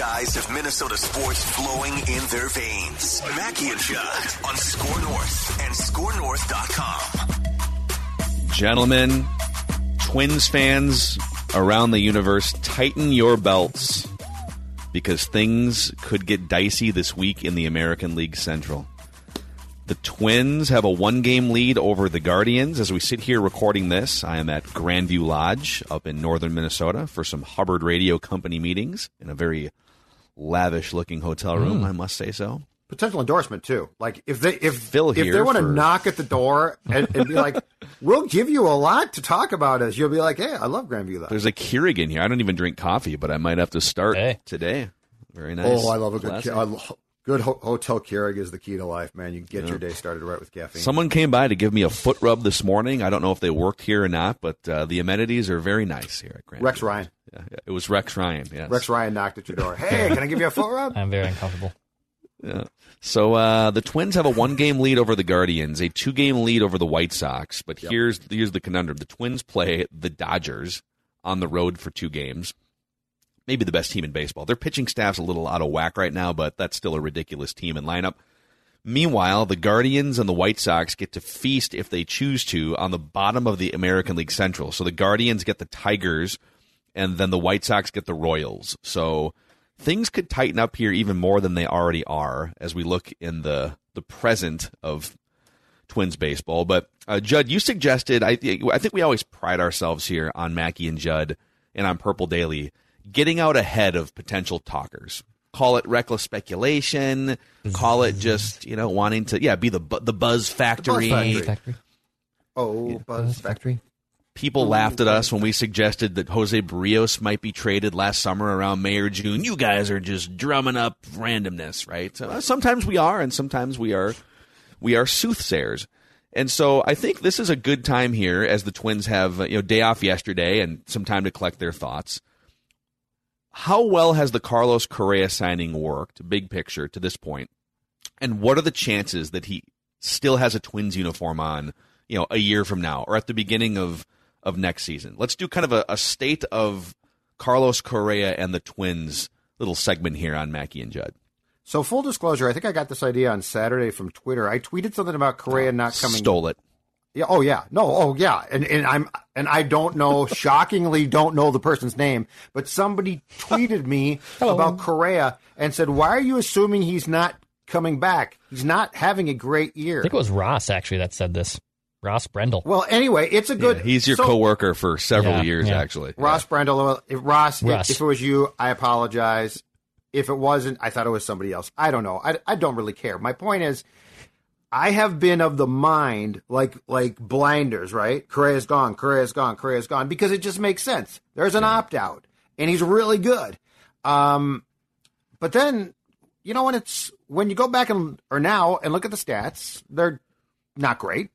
Guys have Minnesota sports flowing in their veins. Mackey and Judd on Score North and ScoreNorth.com. Gentlemen, Twins fans around the universe, tighten your belts because things could get dicey this week in the American League Central. The Twins have a one game lead over the Guardians. As we sit here recording this, I am at Grandview Lodge up in northern Minnesota for some Hubbard Radio Company meetings in a very lavish looking hotel room, hmm. I must say so. potential endorsement too. Like if they if Phil if they want to for- knock at the door and, and be like, "We'll give you a lot to talk about," us, you'll be like, "Hey, I love Grandview." Though. There's a Keurig in here. I don't even drink coffee, but I might have to start Hey. today. Very oh, nice. Oh, I love a good Classy. Ke- I lo- good ho- hotel Keurig is the key to life, man. You can get your day started right with caffeine. Someone came by to give me a foot rub this morning. I don't know if they worked here or not, but uh, the amenities are very nice here at Grand. Rex Ryan. Yeah, yeah, it was Rex Ryan. Yes. Rex Ryan knocked at your door. Hey, can I give you a foot rub? I'm very uncomfortable. Yeah. So uh, the Twins have a one-game lead over the Guardians, a two-game lead over the White Sox. But here's here's the conundrum: the Twins play the Dodgers on the road for two games. Maybe the best team in baseball. Their pitching staff's a little out of whack right now, but that's still a ridiculous team and lineup. Meanwhile, the Guardians and the White Sox get to feast if they choose to on the bottom of the American League Central. So the Guardians get the Tigers, and then the White Sox get the Royals. So things could tighten up here even more than they already are as we look in the the present of Twins baseball. But uh, Judd, you suggested I I think we always pride ourselves here on Mackey and Judd and on Purple Daily getting out ahead of potential talkers. Call it reckless speculation. Call it just you know wanting to yeah be the bu- the buzz factory. factory. Factory. Oh, Buzz Factory. People laughed at us when we suggested that Jose Berrios might be traded last summer around May or June. You guys are just drumming up randomness, right? So, uh, sometimes we are, and sometimes we are we are soothsayers. And so I think this is a good time here as the Twins have you know day off yesterday and some time to collect their thoughts. How well has the Carlos Correa signing worked, big picture, to this point? And what are the chances that he still has a Twins uniform on, you know, a year from now or at the beginning of of next season? Let's do kind of a, a state of Carlos Correa and the Twins little segment here on Mackey and Judd. So full disclosure, I think I got this idea on Saturday from Twitter. I tweeted something about Correa oh, not coming. Stole it. Yeah. Oh yeah. No. Oh yeah. And and I'm and I don't know. shockingly, don't know the person's name. But somebody tweeted me about Correa and said, "Why are you assuming he's not coming back? He's not having a great year." I think it was Ross actually that said this. Ross Brendel. well, anyway, it's a good. Yeah, he's your so- coworker for several Yeah, years, yeah. actually. Ross Brendel. well, If Ross, if- If, it was you, I apologize. If it wasn't, I thought it was somebody else. I don't know. I, I don't really care. My point is, I have been of the mind like like blinders, right? Correa's gone, Correa's gone, Correa's gone because it just makes sense. There's an opt out, and he's really good. Um, but then, you know, when it's when you go back and or now and look at the stats, they're not great.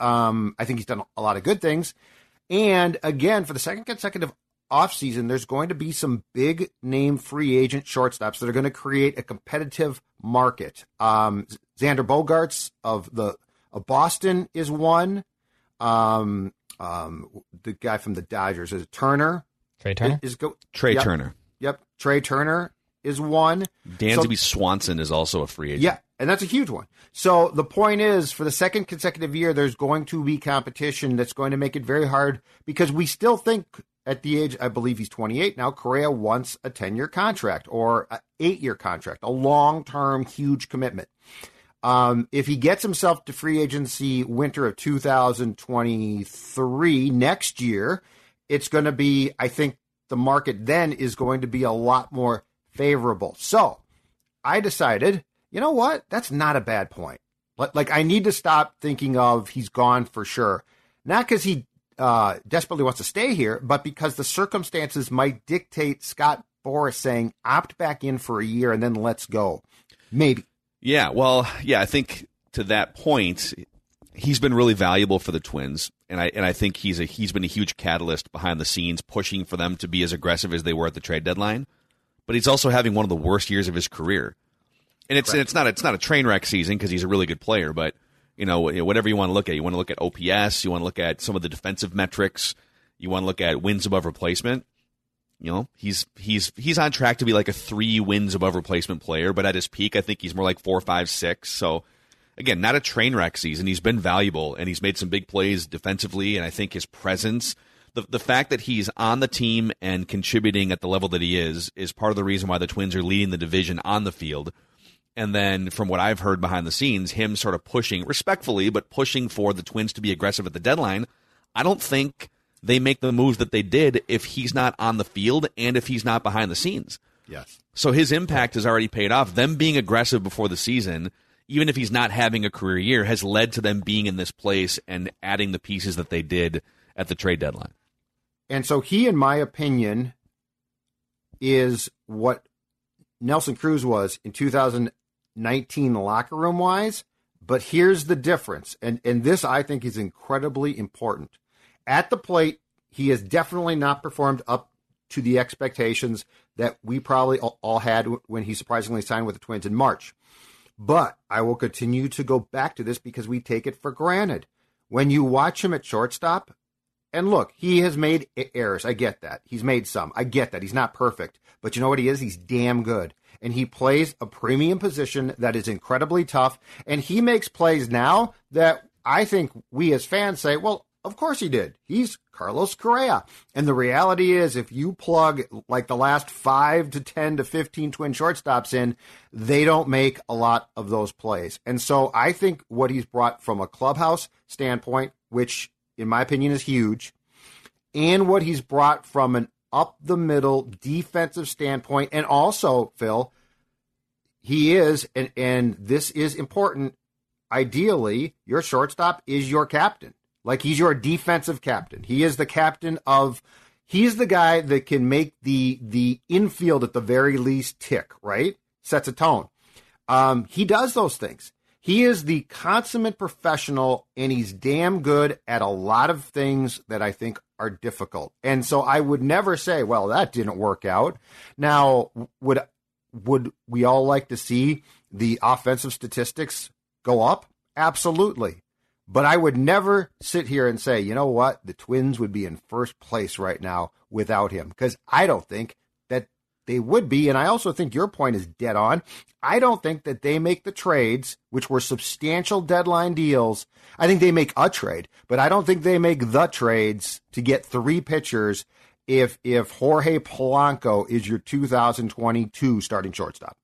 Um, I think he's done a lot of good things. And again, for the second consecutive offseason, there's going to be some big name free agent shortstops that are going to create a competitive market. Um, Xander Bogaerts of the of Boston is one. Um, um, the guy from the Dodgers is it Turner. Trea Turner. Is go Trea Yep. Turner. Yep, Trea Turner is one. Dansby Swanson is also a free agent. Yeah, and that's a huge one. So the point is, for the second consecutive year, there's going to be competition that's going to make it very hard because we still think at the age, I believe he's 28 now, Correa wants a 10 year contract or an eight year contract, a long term, huge commitment. Um, if he gets himself to free agency winter of 2023 next year, it's going to be, I think the market then is going to be a lot more favorable. So I decided, you know what? That's not a bad point. Like, I need to stop thinking of he's gone for sure. Not because he uh, desperately wants to stay here, but because the circumstances might dictate Scott Boras saying opt back in for a year and then let's go. Maybe. Yeah, well, yeah, I think to that point, he's been really valuable for the Twins, and I and I think he's a he's been a huge catalyst behind the scenes, pushing for them to be as aggressive as they were at the trade deadline. But he's also having one of the worst years of his career, and it's and it's not it's not a train wreck season because he's a really good player, but you know whatever you want to look at, you want to look at OPS, you want to look at some of the defensive metrics, you want to look at wins above replacement you know, he's he's he's on track to be like a three wins above replacement player, but at his peak, I think he's more like four, five, six. So again, not a train wreck season. He's been valuable and he's made some big plays defensively, and I think his presence, the the fact that he's on the team and contributing at the level that he is, is part of the reason why the Twins are leading the division on the field. And then, from what I've heard behind the scenes, him sort of pushing respectfully, but pushing for the Twins to be aggressive at the deadline. I don't think they make the moves that they did if he's not on the field and if he's not behind the scenes. Yes. So his impact has already paid off. Them being aggressive before the season, even if he's not having a career year, has led to them being in this place and adding the pieces that they did at the trade deadline. And so he, in my opinion, is what Nelson Cruz was in 2019 locker room wise. But here's the difference. And, and this I think is incredibly important. At the plate, he has definitely not performed up to the expectations that we probably all had when he surprisingly signed with the Twins in March. But I will continue to go back to this because we take it for granted. When you watch him at shortstop, and look, he has made errors. I get that. He's made some. I get that. He's not perfect. But you know what he is? He's damn good. And he plays a premium position that is incredibly tough. And he makes plays now that I think we as fans say, well, of course he did. He's Carlos Correa. And the reality is, if you plug like the last five to 10 to 15 twin shortstops in, they don't make a lot of those plays. And so I think what he's brought from a clubhouse standpoint, which in my opinion is huge, and what he's brought from an up the middle defensive standpoint, and also, Phil, he is, and, and this is important. Ideally, your shortstop is your captain. Like he's your defensive captain. He is the captain of he's the guy that can make the the infield at the very least tick, right? Sets a tone. Um, he does those things. He is the consummate professional and he's damn good at a lot of things that I think are difficult. And so I would never say, well, that didn't work out. Now, would would we all like to see the offensive statistics go up? Absolutely. But I would never sit here and say, you know what, the Twins would be in first place right now without him, because I don't think that they would be. And I also think your point is dead on. I don't think that they make the trades, which were substantial deadline deals. I think they make a trade, but I don't think they make the trades to get three pitchers if if Jorge Polanco is your 2022 starting shortstop.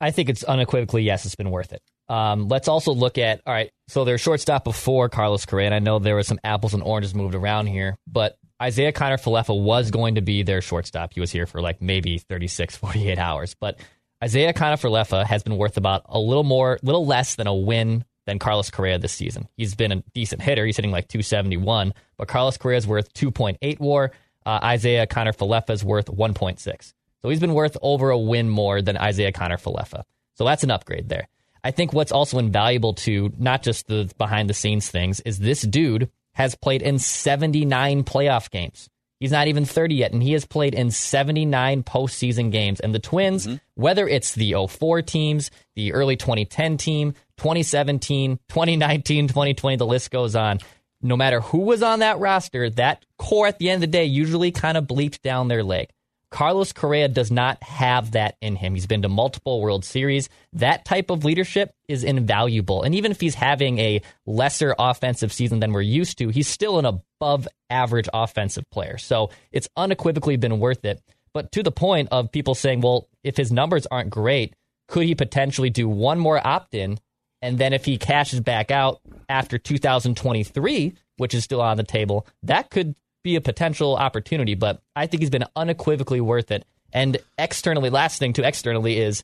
I think it's unequivocally yes, it's been worth it. Um, let's also look at all right. So their shortstop before Carlos Correa, and I know there was some apples and oranges moved around here, but Isiah Kiner Falefa was going to be their shortstop. He was here for like maybe 36, 48 hours, but Isiah Kiner Falefa has been worth about a little more, little less than a win than Carlos Correa this season. He's been a decent hitter. He's hitting like 271, but Carlos Correa is worth 2.8 WAR. Uh, Isiah Kiner Falefa is worth 1.6. So he's been worth over a win more than Isiah Kiner Falefa. So that's an upgrade there. I think what's also invaluable to not just the behind the scenes things is this dude has played in 79 playoff games. He's not even 30 yet, and he has played in 79 postseason games. And the Twins, mm-hmm. whether it's the 04 teams, the early 2010 team, 2017, 2019, 2020, the list goes on. No matter who was on that roster, that core at the end of the day usually kind of bleeped down their leg. Carlos Correa does not have that in him. He's been to multiple World Series. That type of leadership is invaluable. And even if he's having a lesser offensive season than we're used to, he's still an above average offensive player. So it's unequivocally been worth it. But to the point of people saying, well, if his numbers aren't great, could he potentially do one more opt in? And then if he cashes back out after 2023, which is still on the table, that could be a potential opportunity. But I think he's been unequivocally worth it. And externally, last thing to externally is,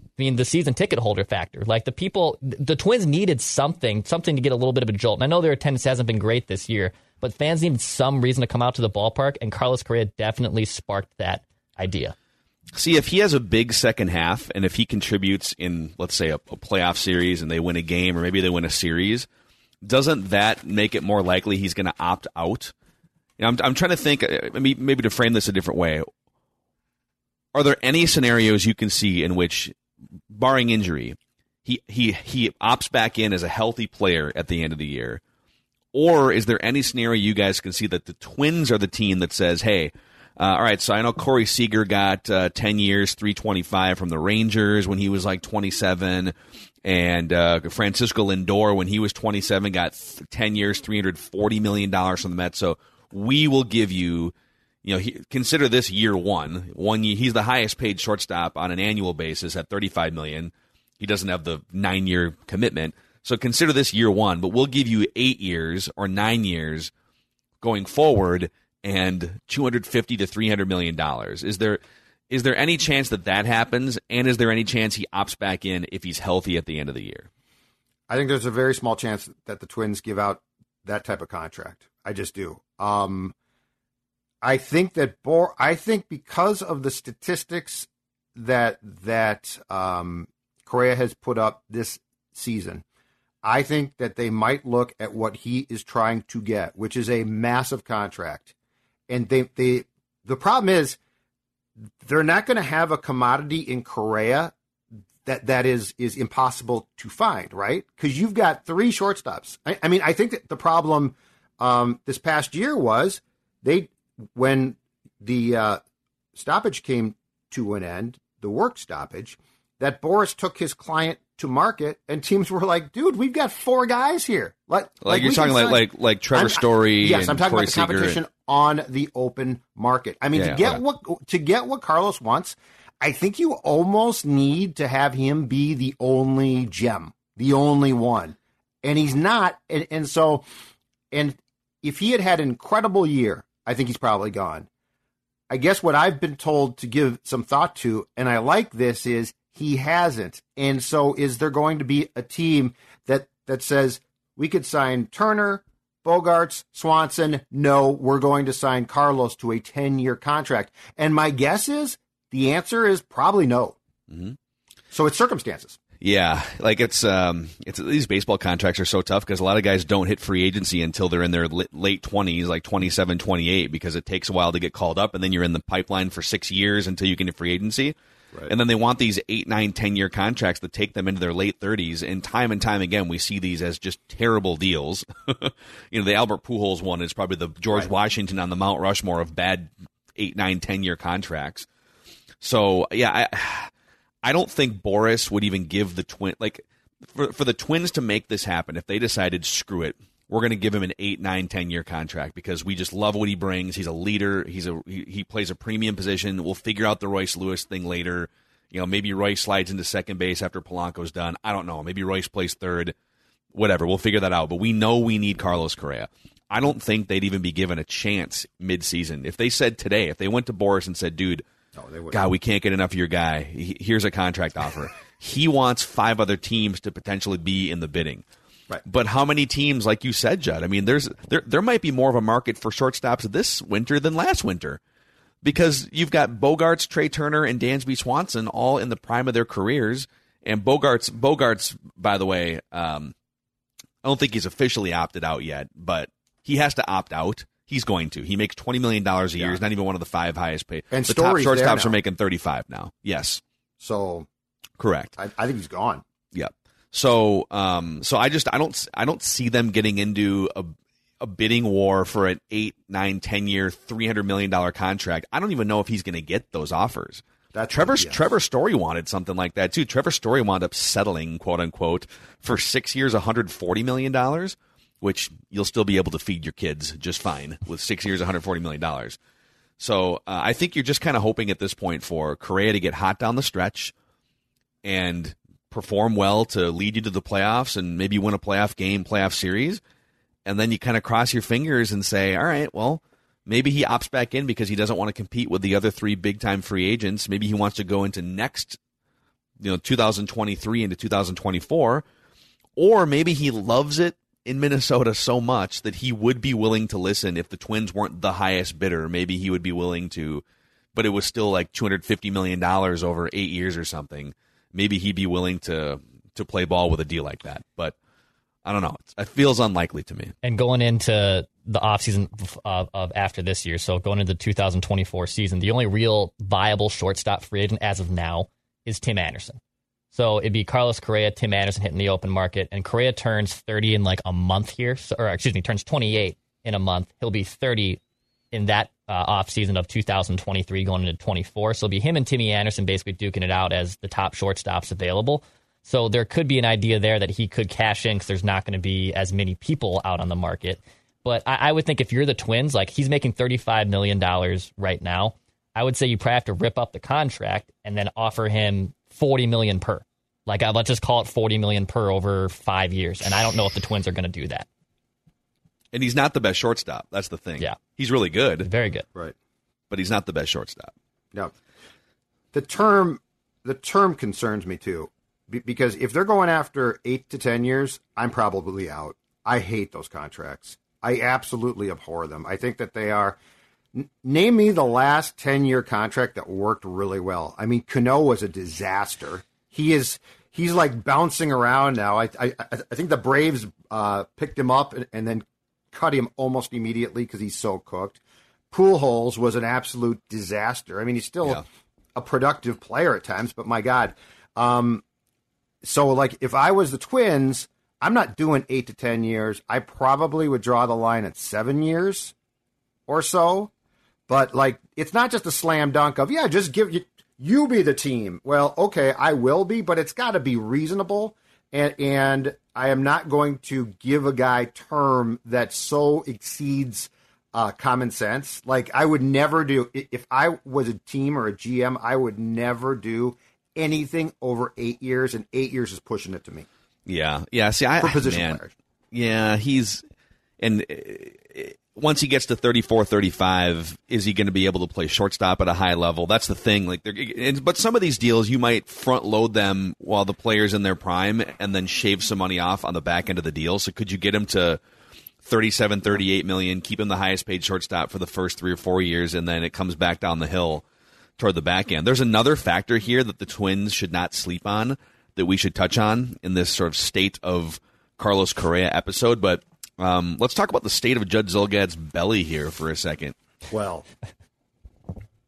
I mean, the season ticket holder factor. Like the people, the Twins needed something, something to get a little bit of a jolt. And I know their attendance hasn't been great this year, but fans needed some reason to come out to the ballpark, and Carlos Correa definitely sparked that idea. See, if he has a big second half and if he contributes in, let's say, a, a, playoff series and they win a game or maybe they win a series, doesn't that make it more likely he's going to opt out? You know, I'm, I'm trying to think, uh, maybe, maybe to frame this a different way. Are there any scenarios you can see in which, barring injury, he, he, he opts back in as a healthy player at the end of the year? Or is there any scenario you guys can see that the Twins are the team that says, hey, uh, all right, so I know Corey Seager got uh, 10 years, 325 from the Rangers when he was like 27. And uh, Francisco Lindor, when he was 27, got 10 years, $340 million from the Mets. So we will give you, you know, he, consider this year one. One year, he's the highest paid shortstop on an annual basis at 35 million. He doesn't have the nine year commitment. So consider this year one, but we'll give you eight years or nine years going forward and 250 to 300 million dollars. Is there is there any chance that that happens and is there any chance he opts back in if he's healthy at the end of the year? I think there's a very small chance that the Twins give out that type of contract. I just do. Um, I think that Bor- I think because of the statistics that that um, Correa has put up this season, I think that they might look at what he is trying to get, which is a massive contract, and they they the problem is they're not going to have a commodity in Correa that that is is impossible to find, right? Because you've got three shortstops. I, I, mean, I think that the problem um, this past year was they when the uh, stoppage came to an end, the work stoppage, that Boras took his client to market, and teams were like, "Dude, we've got four guys here." Like, like, like you're talking like like like Trevor Story. I'm, yes, I'm talking Corey about the competition on the open market. I mean, yeah, to get okay. what to get what Carlos wants, I think you almost need to have him be the only gem, the only one, and he's not. And, and so, and if he had had an incredible year, I think he's probably gone. I guess what I've been told to give some thought to, and I like this, is he hasn't. And so is there going to be a team that that says we could sign Turner, Bogaerts, Swanson? No, we're going to sign Carlos to a 10-year contract. And my guess is the answer is probably no. Mm-hmm. So it's circumstances. Yeah, like it's um, it's these baseball contracts are so tough because a lot of guys don't hit free agency until they're in their late twenties, like 27, 28, because it takes a while to get called up, and then you're in the pipeline for six years until you can hit free agency. Right. And then they want these eight, nine, ten year contracts that take them into their late 30s. And time and time again, we see these as just terrible deals. you know, the Albert Pujols one is probably the George right. Washington on the Mount Rushmore of bad eight, nine, ten year contracts. So yeah, I, I don't think Boras would even give the twin like for for the Twins to make this happen. If they decided screw it, we're going to give him an eight, nine, ten year contract because we just love what he brings. He's a leader. He's a he, he plays a premium position. We'll figure out the Royce Lewis thing later. You know, maybe Royce slides into second base after Polanco's done. I don't know. Maybe Royce plays third. Whatever. We'll figure that out. But we know we need Carlos Correa. I don't think they'd even be given a chance mid-season. If they said today, if they went to Boras and said, "Dude, no, God, we can't get enough of your guy. Here's a contract offer." he wants five other teams to potentially be in the bidding. Right. But how many teams, like you said, Judd? I mean, there's there there might be more of a market for shortstops this winter than last winter, because you've got Bogaerts, Trea Turner, and Dansby Swanson all in the prime of their careers. And Bogarts, Bogaerts, by the way, um, I don't think he's officially opted out yet, but he has to opt out. He's going to. He makes twenty million dollars a year. Yeah. He's not even one of the five highest paid. And the top shortstops are making thirty five now. Yes. So, correct. I, I think he's gone. Yep. So, um, so I just I don't I don't see them getting into a a bidding war for an eight, nine, ten year, three hundred million dollar contract. I don't even know if he's going to get those offers. That Trevor yes. Trevor Story wanted something like that too. Trevor Story wound up settling, quote unquote, for six years, one hundred forty million dollars, which you'll still be able to feed your kids just fine with six years, one hundred forty million dollars. So uh, I think you're just kind of hoping at this point for Correa to get hot down the stretch and perform well to lead you to the playoffs and maybe win a playoff game, playoff series, and then you kind of cross your fingers and say, all right, well Maybe he opts back in because he doesn't want to compete with the other three big time free agents. Maybe he wants to go into next, you know, 2023 into 2024. Or maybe he loves it in Minnesota so much that he would be willing to listen if the Twins weren't the highest bidder. Maybe he would be willing to, but it was still like $250 million over eight years or something. Maybe he'd be willing to, to play ball with a deal like that. But I don't know. It feels unlikely to me. And going into the offseason of, of after this year, so going into the 2024 season, the only real viable shortstop free agent as of now is Tim Anderson. So it'd be Carlos Correa, Tim Anderson hitting the open market, and Correa turns 30 in like a month here, or excuse me, turns 28 in a month. He'll be 30 in that uh, offseason of 2023 going into 24. So it'll be him and Timmy Anderson basically duking it out as the top shortstops available. So there could be an idea there that he could cash in because there's not going to be as many people out on the market. But I, I, would think if you're the Twins, like he's making $35 million right now, I would say you probably have to rip up the contract and then offer him 40 million per. Like uh, let's just call it 40 million per over five years. And I don't know if the Twins are going to do that. And he's not the best shortstop. That's the thing. Yeah. He's really good. Very good. Right. But he's not the best shortstop. No. The term the term concerns me too because if they're going after eight to ten years, I'm probably out. I hate those contracts. I absolutely abhor them. I think that they are. N- name me the last ten year contract that worked really well. I mean, Cano was a disaster. He is. He's like bouncing around now. I I, I think the Braves uh, picked him up and, and then cut him almost immediately because he's so cooked. Pujols was an absolute disaster. I mean, he's still yeah. a productive player at times, but my God, um, so like if I was the Twins, I'm not doing eight to ten years. I probably would draw the line at seven years or so. But like it's not just a slam dunk of yeah, just give you you be the team. Well, okay, I will be, but it's got to be reasonable. And and I am not going to give a guy term that so exceeds uh, common sense. Like I would never do if I was a team or a GM, I would never do anything over eight years, and eight years is pushing it to me. Yeah, yeah. See, I for position man, players. Yeah, he's and uh, once he gets to 34, 35, is he going to be able to play shortstop at a high level? That's the thing. Like, but some of these deals, you might front load them while the player's in their prime, and then shave some money off on the back end of the deal. So, could you get him to 37, 38 million, keep him the highest paid shortstop for the first three or four years, and then it comes back down the hill? toward the back end. There's another factor here that the Twins should not sleep on that we should touch on in this sort of state of Carlos Correa episode. But um, let's talk about the state of Judd Zulgad's belly here for a second. Well,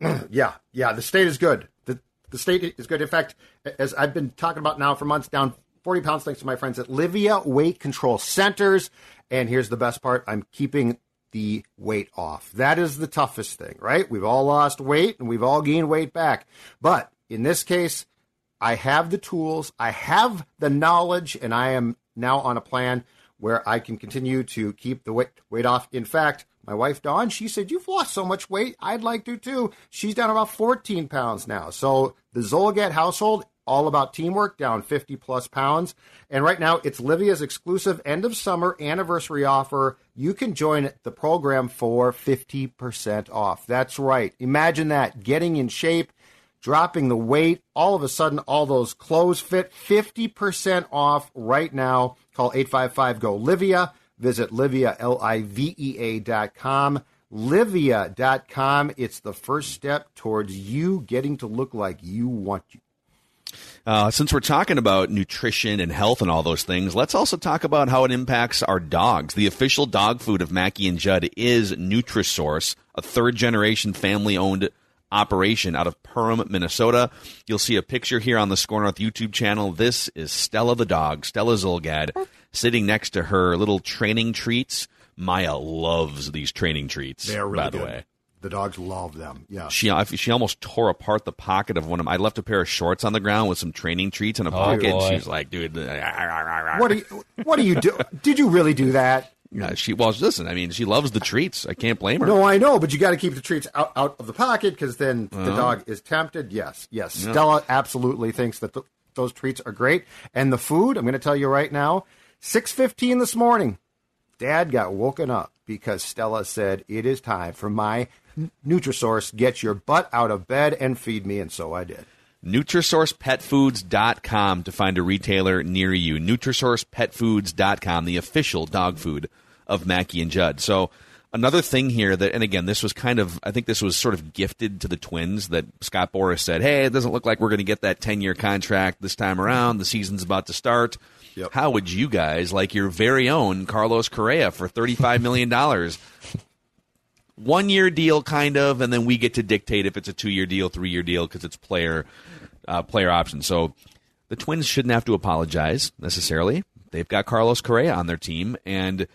yeah, yeah, the state is good. The, the state is good. In fact, as I've been talking about now for months, down 40 pounds thanks to my friends at Livea Weight Control Centers. And here's the best part I'm keeping the weight off. That is the toughest thing, right? We've all lost weight and we've all gained weight back. But in this case, I have the tools, I have the knowledge, and I am now on a plan where I can continue to keep the weight, weight off. In fact, my wife Dawn, she said, You've lost so much weight. I'd like to too. She's down about 14 pounds now. So the Zulgad household all about teamwork, down 50 plus pounds. And right now, it's Livea's exclusive end of summer anniversary offer. You can join the program for 50% off. That's right. Imagine that getting in shape, dropping the weight. All of a sudden, all those clothes fit 50% off right now. Call 855 GO Livea. Visit Livea, L I V E A dot com. Livea.com. It's the first step towards you getting to look like you want you uh, since we're talking about nutrition and health and all those things, let's also talk about how it impacts our dogs. The official dog food of Mackey and Judd is Nutrisource, a third generation family owned operation out of Perham, Minnesota. You'll see a picture here on the Score North YouTube channel. This is Stella the dog, Stella Zulgad, oh. sitting next to her little training treats Maya loves these training treats. They're really by the good. way. The dogs love them. Yeah. She she almost tore apart the pocket of one of them. I left a pair of shorts on the ground with some training treats in a oh, pocket. boy. She's like, dude, What do you What do you do? Did you really do that? Yeah, she well, listen. I mean, she loves the treats. I can't blame her. No, I know, but you got to keep the treats out, out of the pocket because then the Uh-huh. dog is tempted. Yes, yes. Stella absolutely thinks that th- those treats are great, and the food. I'm going to tell you right now. Six fifteen this morning, Dad got woken up because Stella said it is time for my Nutrisource. Get your butt out of bed and feed me, and so I did. NutrisourcePetFoods.com to find a retailer near you. NutrisourcePetFoods.com, the official dog food of Mackey and Judd. So another thing here that, and again, this was kind of, I think this was sort of gifted to the Twins that Scott Boras said, hey, it doesn't look like we're going to get that 10 year contract this time around. The season's about to start. Yep. How would you guys like your very own Carlos Correa for $35 million? one year deal kind of and then we get to dictate if it's a two year deal three year deal because it's player uh, player option so the twins shouldn't have to apologize necessarily they've got carlos correa on their team and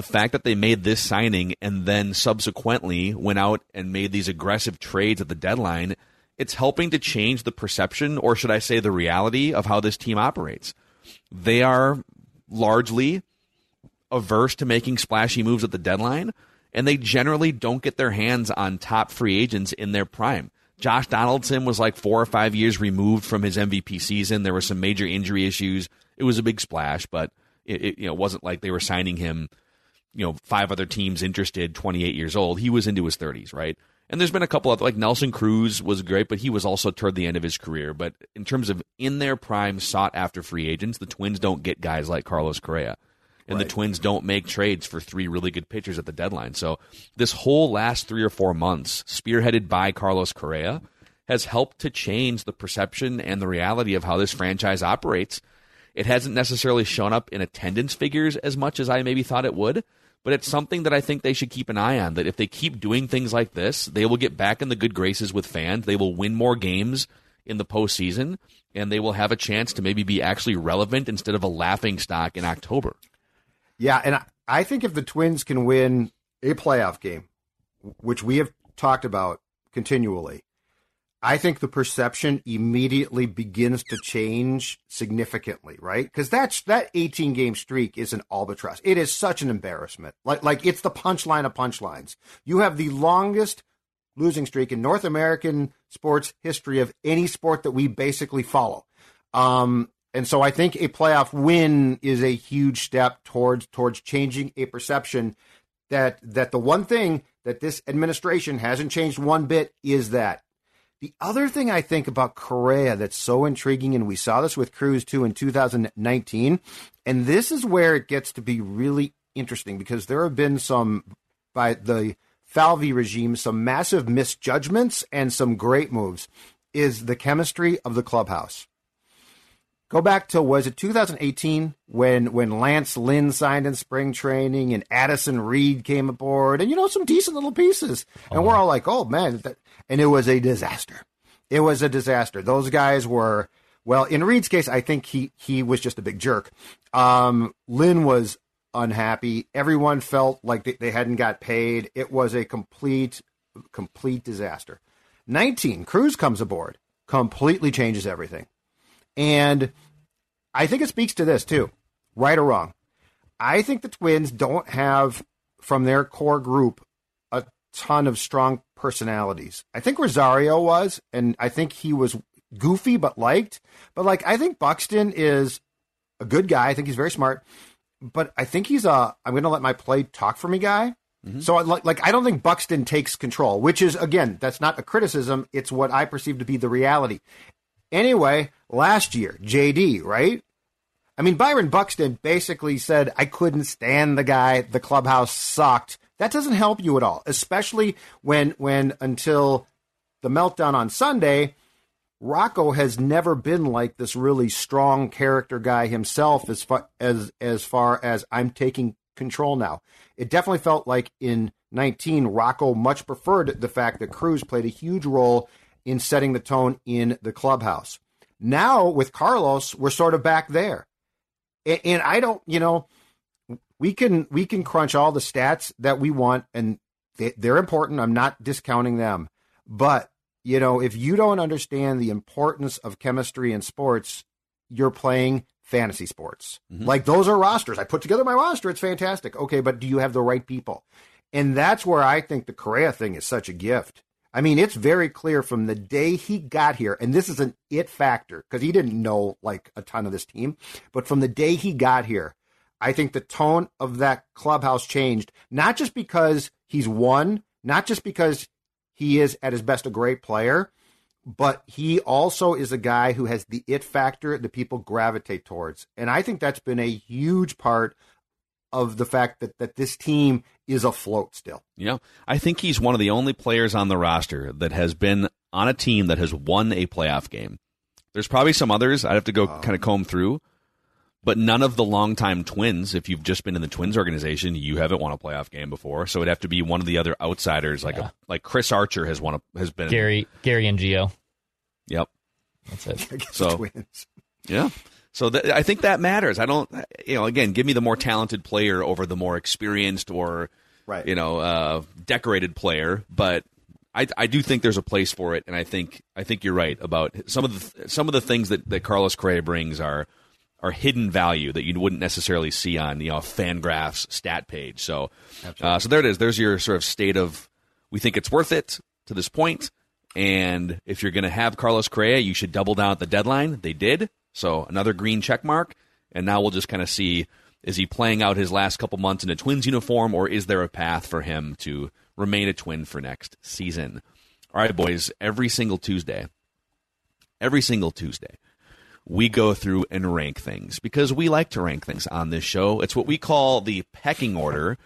the fact that they made this signing and then subsequently went out and made these aggressive trades at the deadline it's helping to change the perception or should i say the reality of how this team operates they are largely averse to making splashy moves at the deadline, and they generally don't get their hands on top free agents in their prime. Josh Donaldson was like four or five years removed from his MVP season. There were some major injury issues. It was a big splash, but it, it you know wasn't like they were signing him. You know, five other teams interested. Twenty eight years old. He was into his thirties, right? And there's been a couple of like Nelson Cruz was great, but he was also toward the end of his career. But in terms of in their prime, sought after free agents, the Twins don't get guys like Carlos Correa and the Twins don't make trades for three really good pitchers at the deadline. So this whole last three or four months, spearheaded by Carlos Correa, has helped to change the perception and the reality of how this franchise operates. It hasn't necessarily shown up in attendance figures as much as I maybe thought it would, but it's something that I think they should keep an eye on. That if they keep doing things like this, they will get back in the good graces with fans. They will win more games in the postseason, and they will have a chance to maybe be actually relevant instead of a laughing stock in October. Yeah, and I, think if the Twins can win a playoff game, which we have talked about continually, I think the perception immediately begins to change significantly, right? Because that's that 18 game streak is an albatross. It is such an embarrassment. Like like it's the punchline of punchlines. You have the longest losing streak in North American sports history of any sport that we basically follow. Um, and so I think a playoff win is a huge step towards towards changing a perception that that the one thing that this administration hasn't changed one bit is that. The other thing I think about Correa that's so intriguing, and we saw this with Cruz too in 2019, and this is where it gets to be really interesting because there have been some by the Falvey regime, some massive misjudgments and some great moves. Is the chemistry of the clubhouse. Go back to was it 2018 when when Lance Lynn signed in spring training and Addison Reed came aboard and you know some decent little pieces and we're all like oh man and it was a disaster. It was a disaster. Those guys were well in Reed's case I think he he was just a big jerk. Um, Lynn was unhappy. Everyone felt like they, they hadn't got paid. It was a complete complete disaster. 19 Cruz comes aboard, completely changes everything. And I think it speaks to this too, right or wrong. I think the Twins don't have from their core group a ton of strong personalities. I think Rosario was, and I think he was goofy but liked. But like, I think Buxton is a good guy. I think he's very smart. But I think he's a I'm going to let my play talk for me guy. Mm-hmm. So like, like I don't think Buxton takes control, which is again that's not a criticism. It's what I perceive to be the reality. Anyway, last year, JD, right? I mean, Byron Buxton basically said, I couldn't stand the guy. The clubhouse sucked. That doesn't help you at all, especially when, when until the meltdown on Sunday, Rocco has never been like this really strong character guy himself as far as, as far as I'm taking control now. It definitely felt like in 19, Rocco much preferred the fact that Cruz played a huge role in setting the tone in the clubhouse. Now with Carlos, we're sort of back there. A- And I don't, you know, we can we can crunch all the stats that we want, and they, they're important. I'm not discounting them, but you know, if you don't understand the importance of chemistry in sports, you're playing fantasy sports. Mm-hmm. Like those are rosters. I put together my roster. It's fantastic. Okay, but do you have the right people? And that's where I think the Correa thing is such a gift. I mean, it's very clear from the day he got here, and this is an it factor because he didn't know like a ton of this team, but from the day he got here, I think the tone of that clubhouse changed, not just because he's won, not just because he is at his best a great player, but he also is a guy who has the it factor that people gravitate towards. And I think that's been a huge part of the fact that, that this team is afloat still. Yeah. I think he's one of the only players on the roster that has been on a team that has won a playoff game. There's probably some others I'd have to go um, kind of comb through, but none of the longtime twins, if you've just been in the twins organization, you haven't won a playoff game before. So it'd have to be one of the other outsiders, like yeah. a, like Chris Archer has won a, has been Gary Gary and Gio. Yep, that's it. so twins. yeah. So th- I think that matters. I don't, you know, again, give me the more talented player over the more experienced or, right. you know, uh, decorated player. But I, I do think there's a place for it, and I think I think you're right about some of the some of the things that, that Carlos Correa brings are are hidden value that you wouldn't necessarily see on you know Fangraphs stat page. So, uh, so there it is. There's your sort of state of we think it's worth it to this point. point, and if you're going to have Carlos Correa, you should double down at the deadline. They did, so another green check mark, and now we'll just kind of see is he playing out his last couple months in a Twins uniform, or is there a path for him to remain a Twin for next season? All right, boys. Every single Tuesday, every single Tuesday we go through and rank things because we like to rank things on this show. It's what we call the pecking order.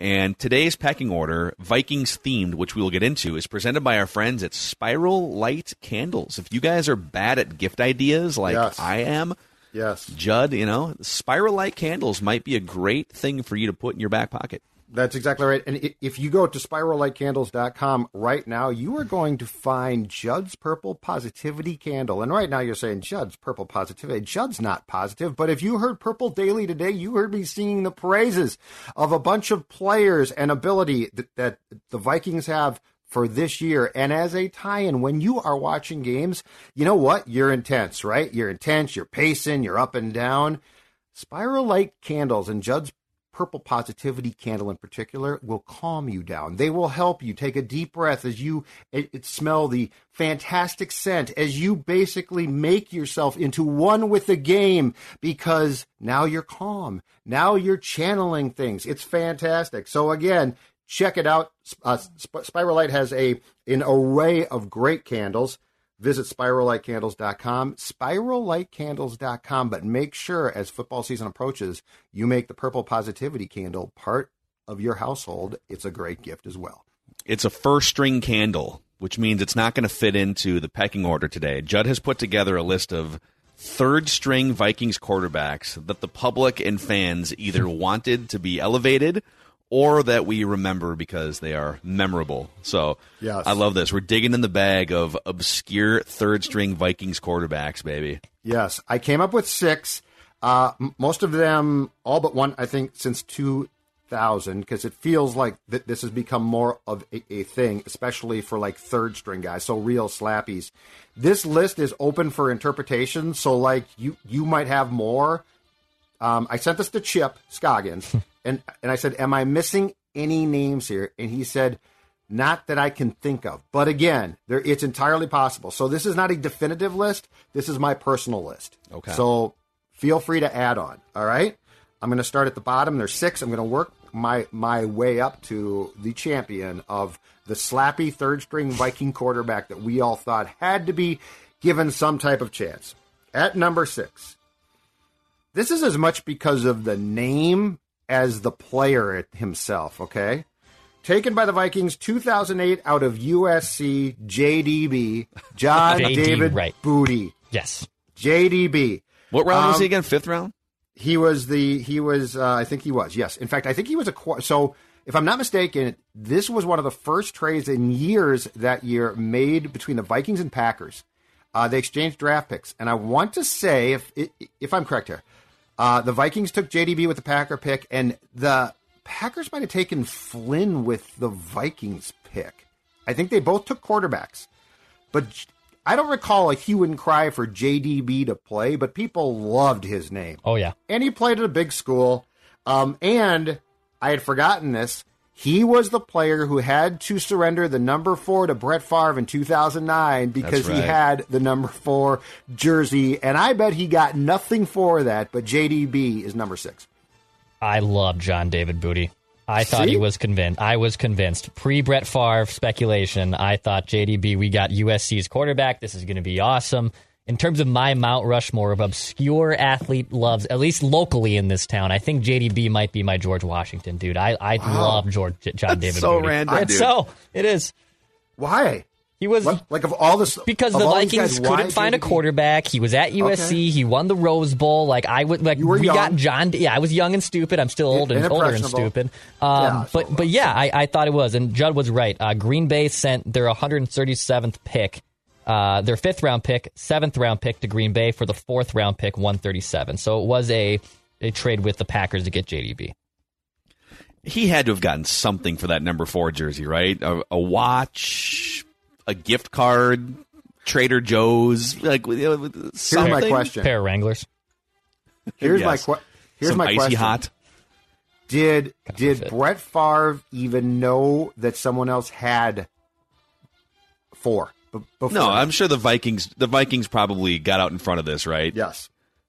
And today's pecking order, Vikings themed, which we will get into, is presented by our friends at Spiral Light Candles. If you guys are bad at gift ideas like yes. I am, yes, Judd, you know, Spiral Light Candles might be a great thing for you to put in your back pocket. That's exactly right. And if you go to spirallightcandles.com right now, you are going to find Judd's Purple Positivity Candle. And right now you're saying, Judd's Purple Positivity. Judd's not positive. But if you heard Purple Daily today, you heard me singing the praises of a bunch of players and ability that, that the Vikings have for this year. And as a tie in, when you are watching games, you know what? You're intense, right? You're intense, you're pacing, you're up and down. Spiral Light Candles and Judd's purple positivity candle in particular will calm you down. They will help you take a deep breath as you it, it smell the fantastic scent as you basically make yourself into one with the game because now you're calm. Now you're channeling things. It's fantastic. So again, check it out. Uh, Spiral Light has a an array of great candles. Visit spirallightcandles.com, spirallightcandles.com, but make sure as football season approaches, you make the purple positivity candle part of your household. It's a great gift as well. It's a first string candle, which means it's not going to fit into the pecking order today. Judd has put together a list of third string Vikings quarterbacks that the public and fans either wanted to be elevated or that we remember because they are memorable. So yes. I love this. We're digging in the bag of obscure third string Vikings quarterbacks, baby. Yes. I came up with six. Uh, most of them, all but one, I think, since 2000, because it feels like th- this has become more of a, a thing, especially for like third string guys, so real slappies. This list is open for interpretation, so like you you might have more. Um, I sent this to Chip Scoggins, and and I said, "Am I missing any names here?" And he said, "Not that I can think of." But again, there it's entirely possible. So this is not a definitive list. This is my personal list. Okay. So feel free to add on. All right. I'm going to start at the bottom. There's six. I'm going to work my my way up to the champion of the slappy third string Viking quarterback that we all thought had to be given some type of chance. At number six, this is as much because of the name as the player himself, okay? Taken by the Vikings 2008 out of USC JDB, John JD, David right. Booty. Yes. JDB. What round um, was he again? Fifth round? He was the, he was, uh, I think he was, yes. In fact, I think he was a, so if I'm not mistaken, this was one of the first trades in years that year made between the Vikings and Packers. Uh, they exchanged draft picks. And I want to say, if, if I'm correct here, Uh, the Vikings took JDB with the Packer pick, and the Packers might have taken Flynn with the Vikings pick. I think they both took quarterbacks, but I don't recall a hue and cry for JDB to play, but people loved his name. Oh yeah, and he played at a big school. Um, and I had forgotten this. He was the player who had to surrender the number four to Brett Favre in 2009 because right. he had the number four jersey. And I bet he got nothing for that, but JDB is number six. I love John David Booty. I thought See? he was convinced. I was convinced. Pre Brett Favre speculation, I thought JDB, we got USC's quarterback. This is going to be awesome. In terms of my Mount Rushmore of obscure athlete loves, at least locally in this town, I think JDB might be my George Washington dude. I, I love George John David. so random, It's dude. so it is. Why? He was What? Like of all this, because the Vikings guys, couldn't find a quarterback. He was at USC. Okay. He won the Rose Bowl. Like I would like we got young. John. Yeah, I was young and stupid. I'm still old and, and older and stupid. Um, Yeah, but so but yeah, I, I thought it was. And Judd was right. Uh, Green Bay sent their 137th pick, uh, their fifth round pick, seventh round pick to Green Bay for the fourth round pick, 137. So it was a a trade with the Packers to get JDB. He had to have gotten something for that number four jersey, right? A, a watch, a gift card, Trader Joe's, like you know, Here's my question. Pair of Wranglers. Here's my Yes. que- Here's Some my icy question. hot. Did did. Brett Favre even know that someone else had four? B- Before? No, I'm sure the Vikings. The Vikings probably got out in front of this, right? yes.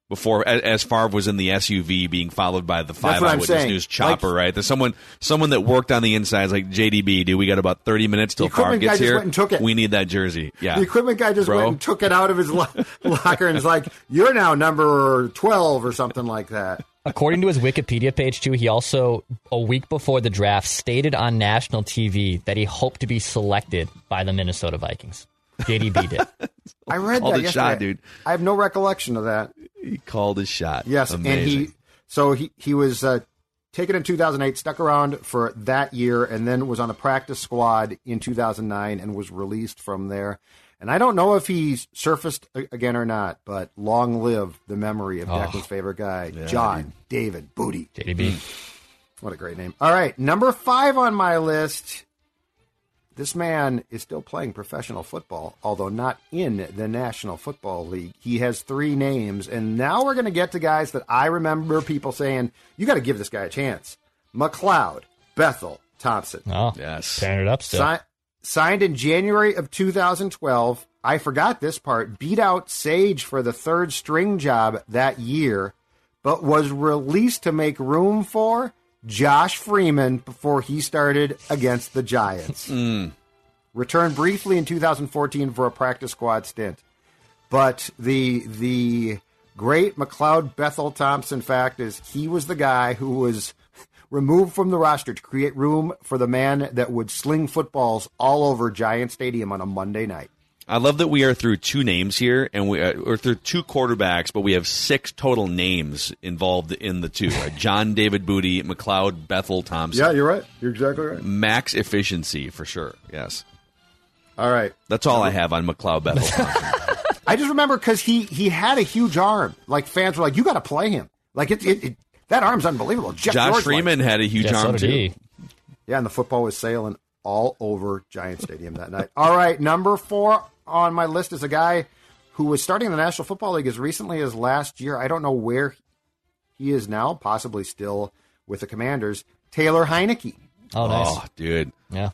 Before, a- as Favre was in the SUV, being followed by the five what eyewitness news chopper, Like- right? There's someone, someone that worked on the inside, is like JDB. Dude, we got about 30 minutes till The Favre equipment guy gets just here. went and took it. We need that jersey. Yeah, The equipment guy just Bro. went and took it out of his lo- locker and is like, "You're now number twelve or something like that." According to his Wikipedia page, too, he also, a week before the draft, stated on national TV that he hoped to be selected by the Minnesota Vikings. JDB did. I read Called that it yesterday. shot, dude. I have no recollection of that. he called his shot. Yes, Amazing. and he so he he was uh, taken in 2008, stuck around for that year, and then was on the practice squad in 2009 and was released from there. And I don't know if he surfaced again or not, but long live the memory of Declan's favorite guy, John David Booty. JDB. What a great name. All right, number five on my list. This man is still playing professional football, although not in the National Football League. He has three names, and now we're going to get to guys that I remember people saying, you got to give this guy a chance. McLeod, Bethel, Thompson. Oh, Yes. tearing it up still. Si- signed in January of 2012. I forgot this part. Beat out Sage for the third string job that year, but was released to make room for Josh Freeman before he started against the Giants. Mm. Returned briefly in 2014 for a practice squad stint. But the the great McLeod Bethel Thompson fact is he was the guy who was removed from the roster to create room for the man that would sling footballs all over Giant Stadium on a Monday night. I love that we are through two names here, and we uh, are through two quarterbacks, but we have six total names involved in the two. Right? John David Booty, McLeod, Bethel Thompson. Yeah, you're right. You're exactly right. Max efficiency for sure. Yes, All right. that's all I have on McLeod Bethel I just remember because he he had a huge arm. Like fans were like, "You got to play him." Like it, it, it that arm's unbelievable. Jeff Josh George Freeman liked had a huge yeah, arm did too. he. Yeah, and the football was sailing all over Giant Stadium that night. All right, number four on my list is a guy who was starting the National Football League as recently as last year. I don't know where he is now, possibly still with the Commanders. Taylor Heinicke. Oh, nice. Oh, dude. Yeah.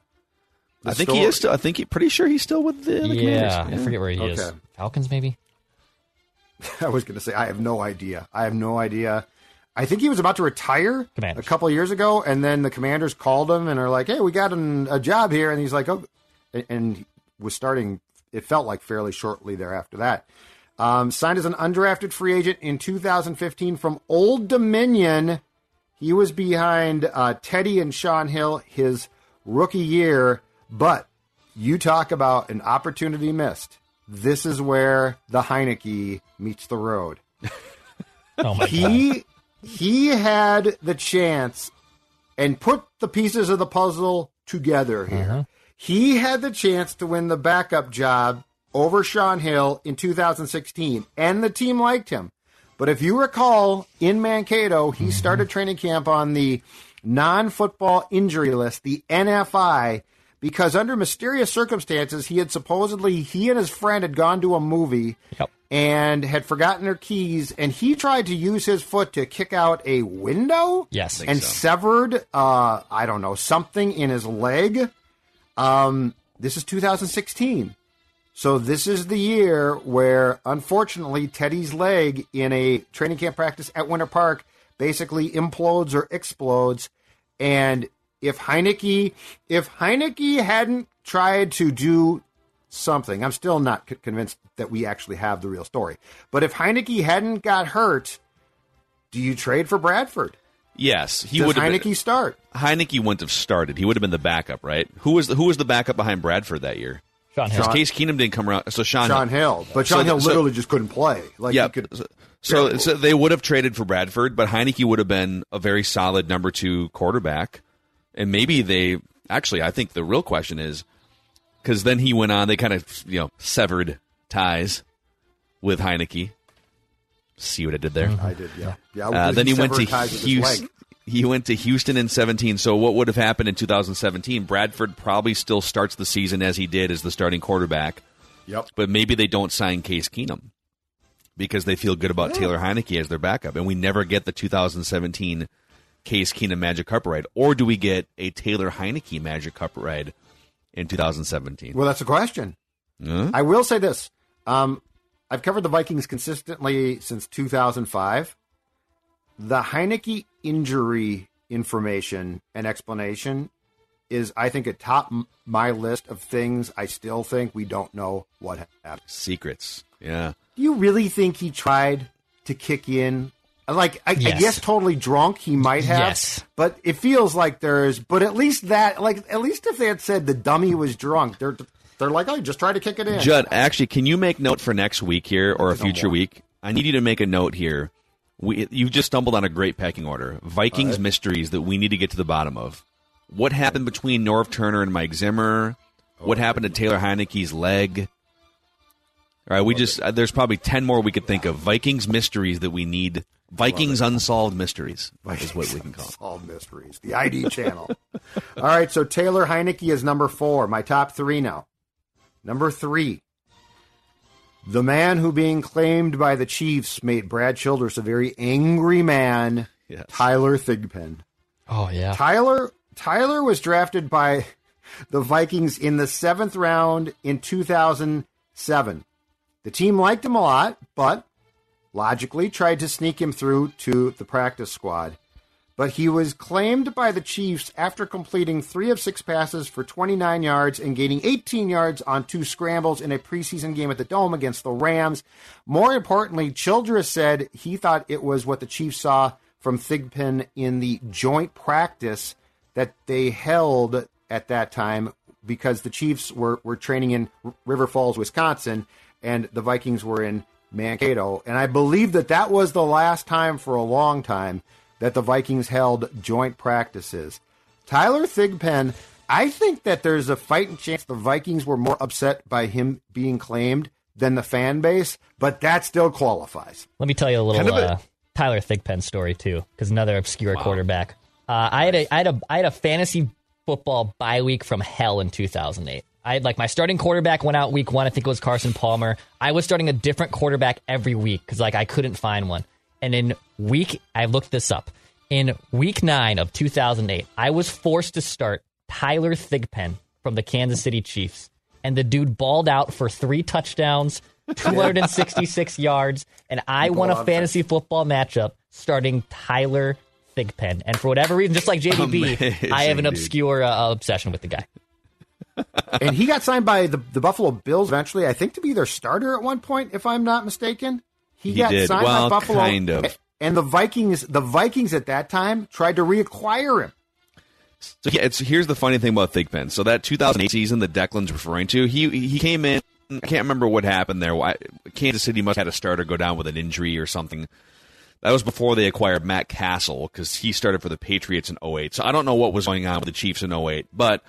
I think story- he is still. I think he pretty sure he's still with the, the Yeah. Commanders. I forget where he is. Falcons, maybe? I was going to say I have no idea. I have no idea. I think he was about to retire Commanders. a couple of years ago, and then the Commanders called him and are like, "Hey, we got an, a job here," and he's like, "Oh," and- and was starting. It felt like fairly shortly thereafter that. Um, signed as an undrafted free agent in 2015 from Old Dominion. He was behind uh, Teddy and Shaun Hill his rookie year, but you talk about an opportunity missed. This is where the Heinicke meets the road. Oh, my God. He he had the chance and put the pieces of the puzzle together here. He had the chance to win the backup job over Shaun Hill in 2016, and the team liked him. But if you recall, in Mankato, he started training camp on the non football injury list, the NFI, because under mysterious circumstances, he had supposedly, he and his friend had gone to a movie Yep. and had forgotten their keys, and he tried to use his foot to kick out a window. Yes. and so. severed, uh, I don't know, something in his leg. Um, this is 2016. So this is the year where, unfortunately, Teddy's leg in a training camp practice at Winter Park basically implodes or explodes. And if Heinicke, if Heinicke hadn't tried to do something, I'm still not convinced that we actually have the real story. But if Heinicke hadn't got hurt, do you trade for Bradford? Yes, he would have. Heinicke start? Heinicke wouldn't have started. He would have been the backup, right? Who was the, who was the backup behind Bradford that year? Shaun Hill. Case Keenum didn't come around. So Shaun, Shaun Hill, but Shaun the- Hill so- literally just couldn't play. Like yeah. he could, So, so they would have traded for Bradford, but Heinicke would have been a very solid number two quarterback, and maybe they actually. I think the real question is because then he went on. They kind of you know severed ties with Heinicke. See what I did there? I did, yeah, yeah. Uh, then he went to severed ties with his Houston. He went to Houston in 17. So what would have happened in 2017? Bradford probably still starts the season as he did as the starting quarterback, Yep. but maybe they don't sign Case Keenum because they feel good about Taylor Heinicke as their backup, and we never get the 2017 Case Keenum Magic Carpet ride, or do we get a Taylor Heinicke Magic Carpet ride in 2017? Well, that's a question. Huh? I will say this: um, I've covered the Vikings consistently since 2005. The Heinicke injury information and explanation is, I think, at top my list of things I still think we don't know what happened. Secrets, yeah. Do you really think he tried to kick in? Like, I, I guess totally drunk he might have. Yes. But it feels like there's, but at least that, like, at least if they had said the dummy was drunk, they're, they're like, oh, just try to kick it in. Judd, actually, can you make note for next week here or a future week? I need you to make a note here. We, you just stumbled on a great pecking order. Vikings mysteries that we need to get to the bottom of. What happened between Norv Turner and Mike Zimmer? What happened to Taylor Heinicke's leg? All right, we just uh, there's probably ten more we could think of. Vikings mysteries that we need. Vikings unsolved mysteries is what we can call. it. Solve mysteries. The ID channel. All right, so Taylor Heinicke is number four. My top three now. Number three. The man who being claimed by the Chiefs made Brad Childress a very angry man, Yes. Tyler Thigpen. Oh yeah. Tyler Tyler was drafted by the Vikings in the seventh round in 2007. The team liked him a lot, but logically tried to sneak him through to the practice squad. But he was claimed by the Chiefs after completing three of six passes for 29 yards and gaining 18 yards on two scrambles in a preseason game at the Dome against the Rams. More importantly, Childress said he thought it was what the Chiefs saw from Thigpen in the joint practice that they held at that time because the Chiefs were, were training in River Falls, Wisconsin, and the Vikings were in Mankato. And I believe that that was the last time for a long time that the Vikings held joint practices. Tyler Thigpen, I think that there's a fighting chance the Vikings were more upset by him being claimed than the fan base, but that still qualifies. Let me tell you a little Kind of a- uh, Tyler Thigpen story too, because another obscure quarterback. Uh, I had a I had a I had a fantasy football bye week from hell in 2008. I had like my starting quarterback went out week one. I think it was Carson Palmer. I was starting a different quarterback every week because like I couldn't find one. And in week, I looked this up. In week nine of 2008, I was forced to start Tyler Thigpen from the Kansas City Chiefs, and the dude balled out for three touchdowns, 266 yards, and I won a fantasy football matchup starting Tyler Thigpen. And for whatever reason, just like JDB, I have an obscure uh, obsession with the guy. and he got signed by the, the Buffalo Bills eventually, I think, to be their starter at one point, if I'm not mistaken. He, He got did. signed Well, by Buffalo, kind of. and the Vikings. The Vikings at that time tried to reacquire him. So yeah, it's here's the funny thing about Thigpen. So that 2008 season that Declan's referring to, he he came in. I can't remember what happened there. Kansas City must have had a starter go down with an injury or something. That was before they acquired Matt Cassel because he started for the Patriots in 08. So I don't know what was going on with the Chiefs in 08. But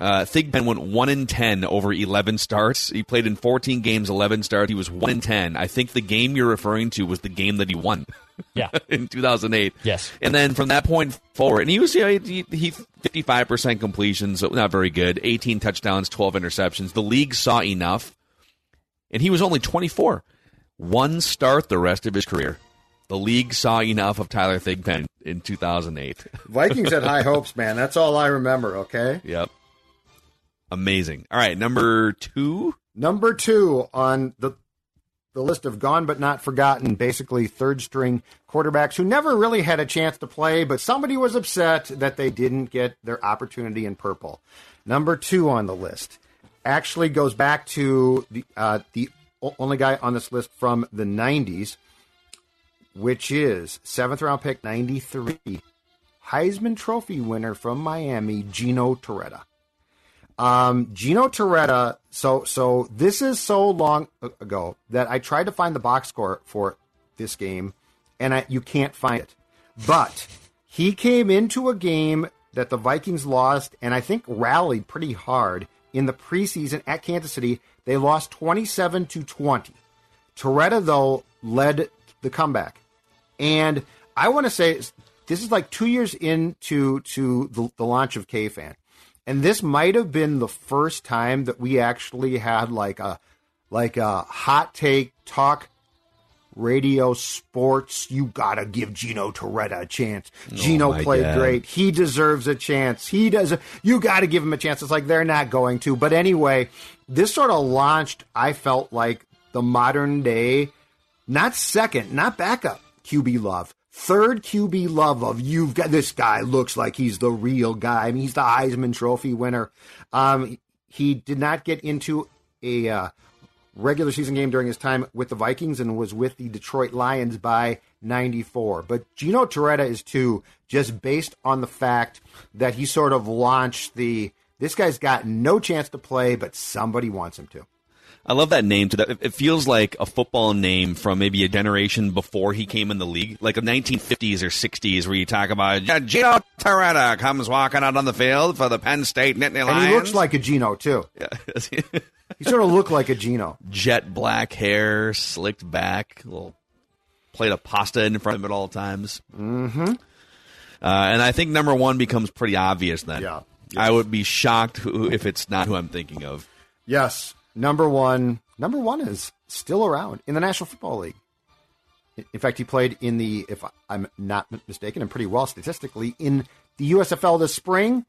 Uh, Thigpen went one in ten over eleven starts. He played in fourteen games, eleven starts. He was one in ten. I think the game you're referring to was the game that he won. Yeah. in 2008. Yes. And then from that point forward, and he was you know, he, he 55% completions, so not very good. 18 touchdowns, 12 interceptions. The league saw enough, and he was only 24. One start the rest of his career. The league saw enough of Tyler Thigpen in 2008. Vikings had high hopes, man. That's all I remember. Okay. Yep. Amazing. All right, number two. Number two on the the list of gone but not forgotten, basically third string quarterbacks who never really had a chance to play, but somebody was upset that they didn't get their opportunity in purple. Number two on the list actually goes back to the uh, the only guy on this list from the '90s, which is seventh round pick '93, Heisman Trophy winner from Miami, Gino Torretta. Um, Gino Torretta. So, so this is so long ago that I tried to find the box score for this game, and I, you can't find it. But he came into a game that the Vikings lost, and I think rallied pretty hard in the preseason at Kansas City. They lost twenty-seven to twenty. Torretta though led the comeback, and I want to say this is like two years into to the, the launch of KFan. And this might have been the first time that we actually had like a like a hot take talk radio sports. You gotta give Gino Torretta a chance. Oh, Gino my played God. great. He deserves a chance. He does. You got to give him a chance. It's like they're not going to. But anyway, this sort of launched. I felt like the modern day, not second, not backup QB love. Third QB love of you've got this guy looks like he's the real guy. I mean, he's the Heisman Trophy winner. Um, he did not get into a uh, regular season game during his time with the Vikings and was with the Detroit Lions by 94. But Gino Torretta is too, just based on the fact that he sort of launched the this guy's got no chance to play, but somebody wants him to. I love that name. To that, it- feels like a football name from maybe a generation before he came in the league, like a 1950s or 60s, where you talk about "Yeah, Gino Torretta comes walking out on the field for the Penn State Nittany Lions. And he looks like a Gino too. Yeah. He sort of looked like a Gino. jet black hair, slicked back, little plate of pasta in front of him at all times. Mm-hmm. Uh, and I think number one becomes pretty obvious then. Yeah. I would be shocked who, if it's not who I'm thinking of. Yes, number one. Number one is still around in the National Football League. In- fact, he played in the, if I'm not mistaken, and pretty well statistically, in the USFL this spring.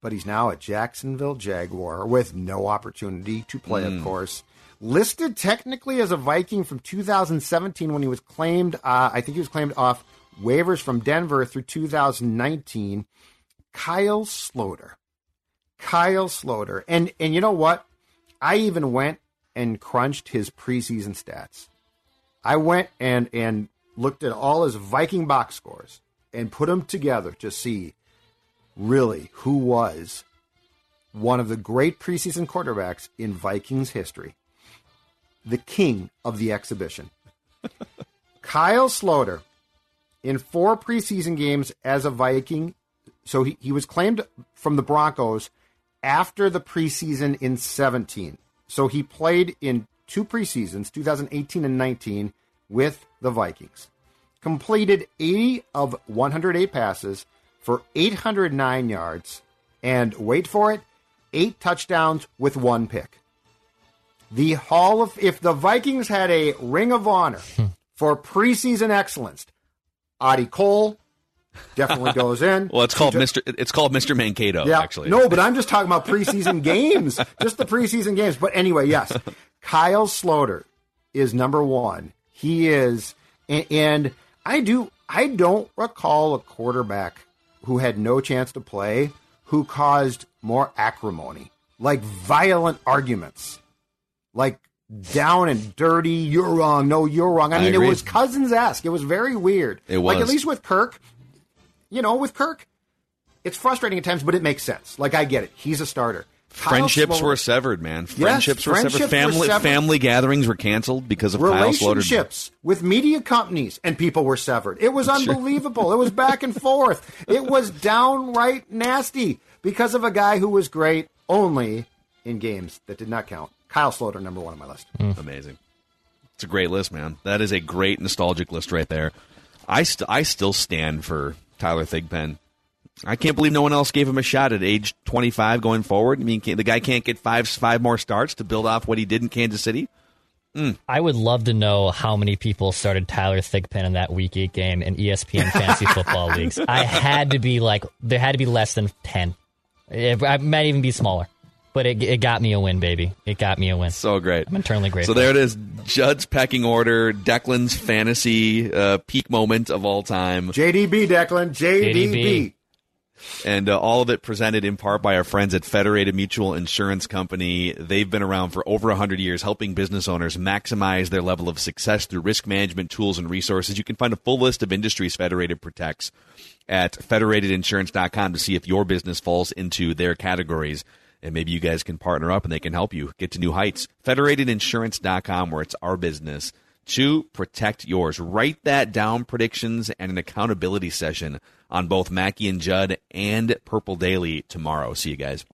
But he's now a Jacksonville Jaguar with no opportunity to play, of course. Listed technically as a Viking from 2017 when he was claimed, uh, I think he was claimed off waivers from Denver through 2019. Kyle Sloter. Kyle Sloter. And and you know what? I even went and crunched his preseason stats. I went and and looked at all his Viking box scores and put them together to see really who was one of the great preseason quarterbacks in Vikings history. The king of the exhibition. Kyle Sloter in four preseason games as a Viking. So he, he was claimed from the Broncos after the preseason in 17. So he played in two preseasons, 2018 and 19, with the Vikings. Completed 80 of 108 passes for 809 yards, and wait for it, eight touchdowns with one pick. The Hall of if the Vikings had a ring of honor hmm. for preseason excellence, Adi Cole definitely goes in. Well, it's called CJ Mr. It's called Mr. Mankato. yeah. actually. No, but I'm just talking about preseason games, just the preseason games. But anyway, yes, Kyle Sloter is number one. He is, and, and I do, I don't recall a quarterback who had no chance to play who caused more acrimony, like violent arguments, like down and dirty. You're wrong. No, you're wrong. I I mean, it was Cousins esque. It was very weird. It was. Like at least with Kirk, you know, with Kirk, it's frustrating at times, but it makes sense. Like I get it. He's a starter. Kyle Friendships Sloter- were severed, man. Friendships were friendships severed. were Family severed. family gatherings were canceled because of relationships with media companies and people were severed. It was unbelievable. it was back and forth. It was downright nasty. because of a guy who was great only in games that did not count. Kyle Sloter, number one on my list. Mm. Amazing. It's a great list, man. That is a great nostalgic list right there. I st- I still stand for Tyler Thigpen. I can't believe no one else gave him a shot at age 25 going forward. I mean, the guy can't get five five more starts to build off what he did in Kansas City. Hmm. I would love to know how many people started Tyler Thigpen in that Week Eight game in ESPN fantasy football leagues. I had to be like, there had to be less than ten. It, I might even be smaller, but it, it got me a win, baby. It got me a win. So great. I'm eternally grateful. So there it is. Judd's pecking order. Declan's fantasy uh, peak moment of all time. JDB, Declan. JDB. JDB. and uh, all of it presented in part by our friends at Federated Mutual Insurance Company. They've been around for over 100 years, helping business owners maximize their level of success through risk management tools and resources. You can find a full list of industries Federated protects at federatedinsurance.com to see if your business falls into their categories. And maybe you guys can partner up and they can help you get to new heights. Federatedinsurance.com, where it's our business to protect yours. Write that down predictions and an accountability session on both Mackey and Judd and Purple Daily tomorrow. See you guys.